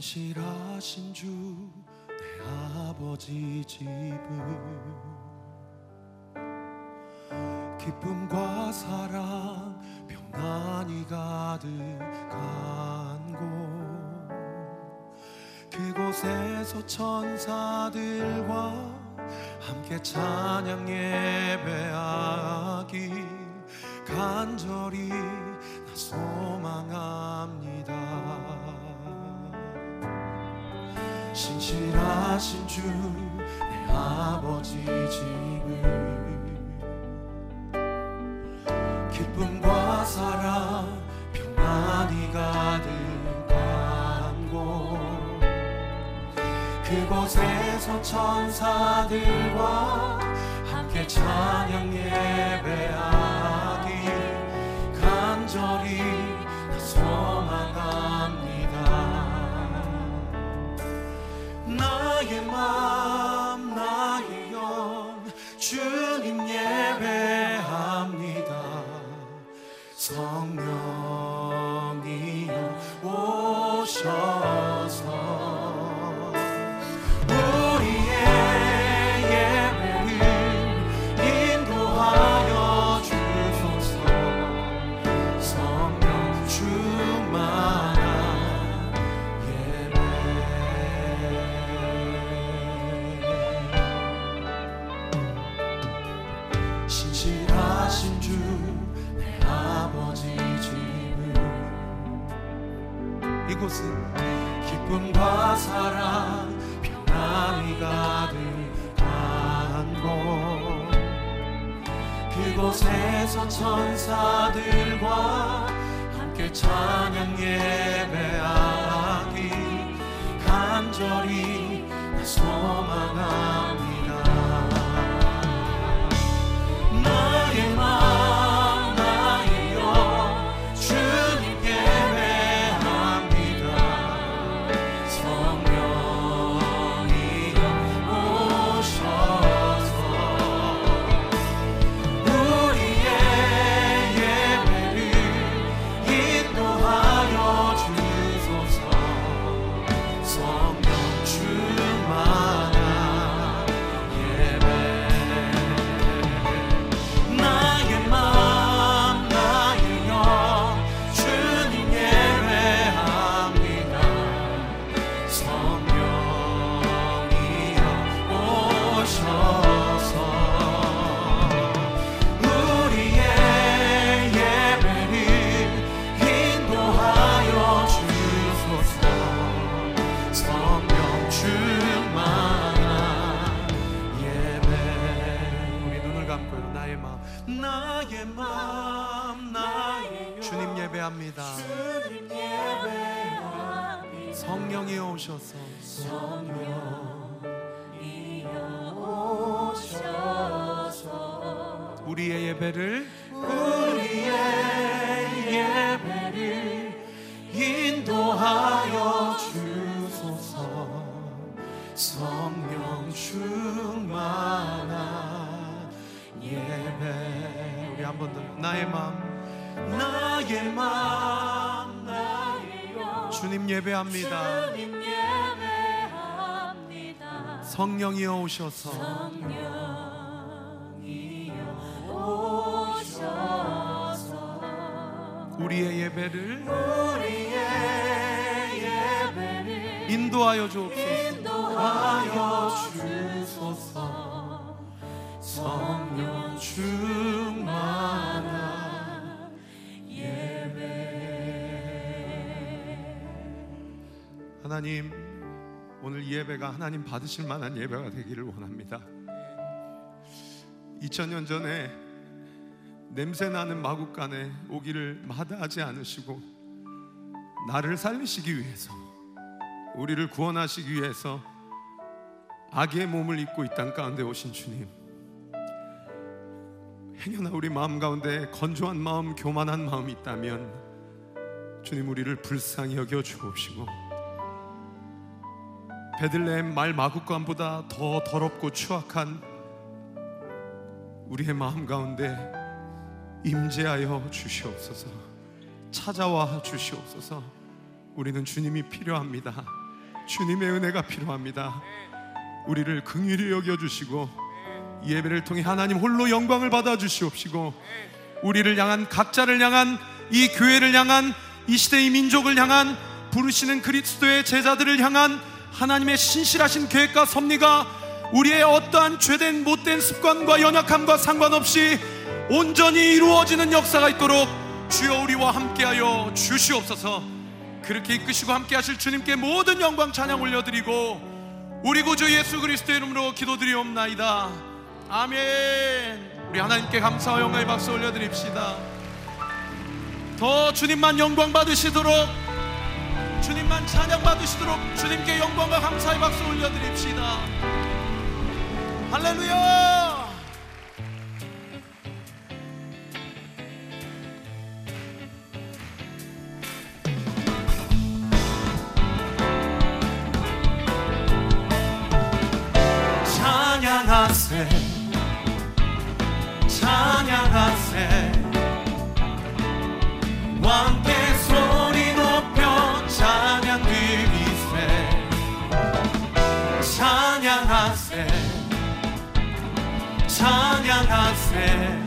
신실하신 주 내 아버지 집은 기쁨과 사랑 평안이 가득한 곳. 그곳에서 천사들과 함께 찬양 예배하기 간절히 나 소망합니다 신실하신 주 내 아버지 집을. 기쁨과 사랑 평안이 가득한 곳. 그곳에서 천사들과 함께 찬양 예배하 곳은 기쁨과 사랑 평안이 가득한 곳. 그곳에서 천사들과 함께 찬양 예배하기 간절히 나 소망합니 마음 나의 마음 나의 주님 예배합니다. 주님 예배합니다. 성령이 오셔서. 성령이여 오셔서. 우리의 예배를 우리의 예배를 인도하여 주소서. 성령 충만한 예배. 우리 한 번 더 나의 마음 나의 마음 나의 영 주님 예배합니다. 주님 예배합니다. 성령이여 오셔서 성령이여 오셔서 우리의 예배를 우리의 예배를 인도하여 주옵소서. 인도하여 주소서 성령 충만한 하나님 오늘 이 예배가 하나님 받으실 만한 예배가 되기를 원합니다. 2000년 전에 냄새 나는 마국간에 오기를 마다하지 않으시고 나를 살리시기 위해서 우리를 구원하시기 위해서 악의 몸을 입고 이 땅 가운데 오신 주님 행여나 우리 마음 가운데 건조한 마음, 교만한 마음이 있다면 주님 우리를 불쌍히 여겨 주옵시고 베들레헴 말 마국간보다 더 더럽고 추악한 우리의 마음 가운데 임재하여 주시옵소서 찾아와 주시옵소서 우리는 주님이 필요합니다. 주님의 은혜가 필요합니다. 우리를 긍휼히 여겨 주시고 이 예배를 통해 하나님 홀로 영광을 받아 주시옵시고 우리를 향한 각자를 향한 이 교회를 향한 이 시대의 민족을 향한 부르시는 그리스도의 제자들을 향한 하나님의 신실하신 계획과 섭리가 우리의 어떠한 죄된 못된 습관과 연약함과 상관없이 온전히 이루어지는 역사가 있도록 주여 우리와 함께하여 주시옵소서. 그렇게 이끄시고 함께하실 주님께 모든 영광 찬양 올려드리고 우리 구주 예수 그리스도의 이름으로 기도드리옵나이다 아멘. 우리 하나님께 감사와 영광의 박수 올려드립시다. 더 주님만 영광 받으시도록 주님만 찬양 받으시도록 주님께 영광과 감사의 박수 올려드립시다. 할렐루야 찬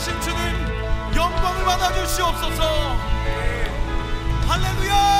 거룩하신 주님 영광을 받아 주시옵소서. 할렐루야!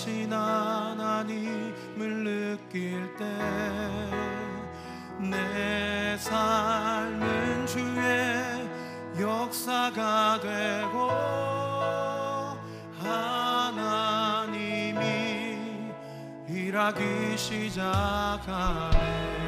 계신 하나님을 느낄 때 내 삶은 주의 역사가 되고 하나님이 일하기 시작하네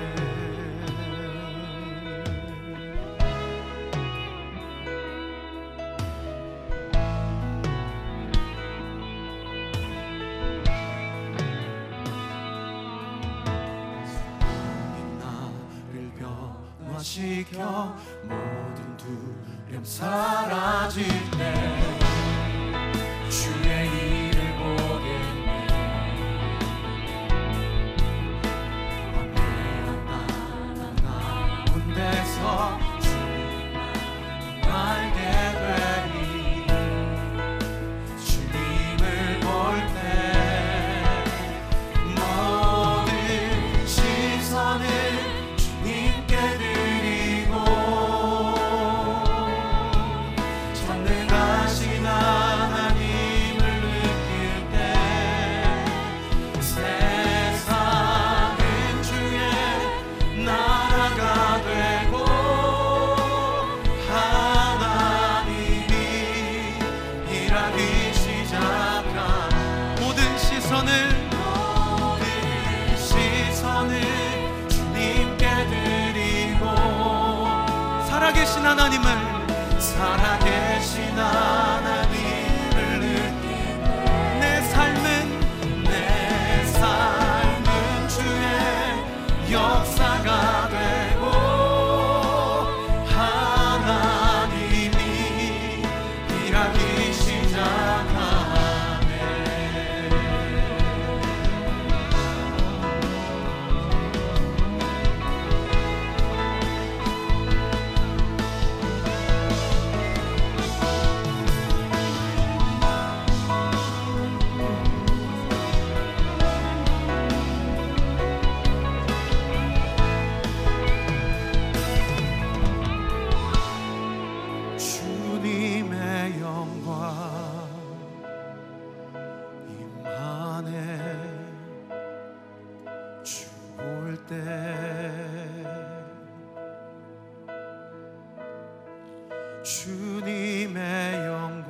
시켜 모든 두려움 사라질 때 주의 用。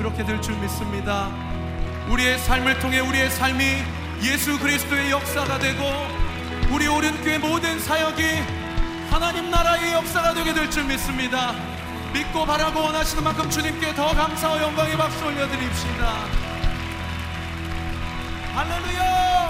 그렇게 될 줄 믿습니다. 우리의 삶을 통해 우리의 삶이 예수 그리스도의 역사가 되고 우리 오른교의 모든 사역이 하나님 나라의 역사가 되게 될 줄 믿습니다. 믿고 바라고 원하시는 만큼 주님께 더 감사와 영광의 박수 올려드립시다. 할렐루야!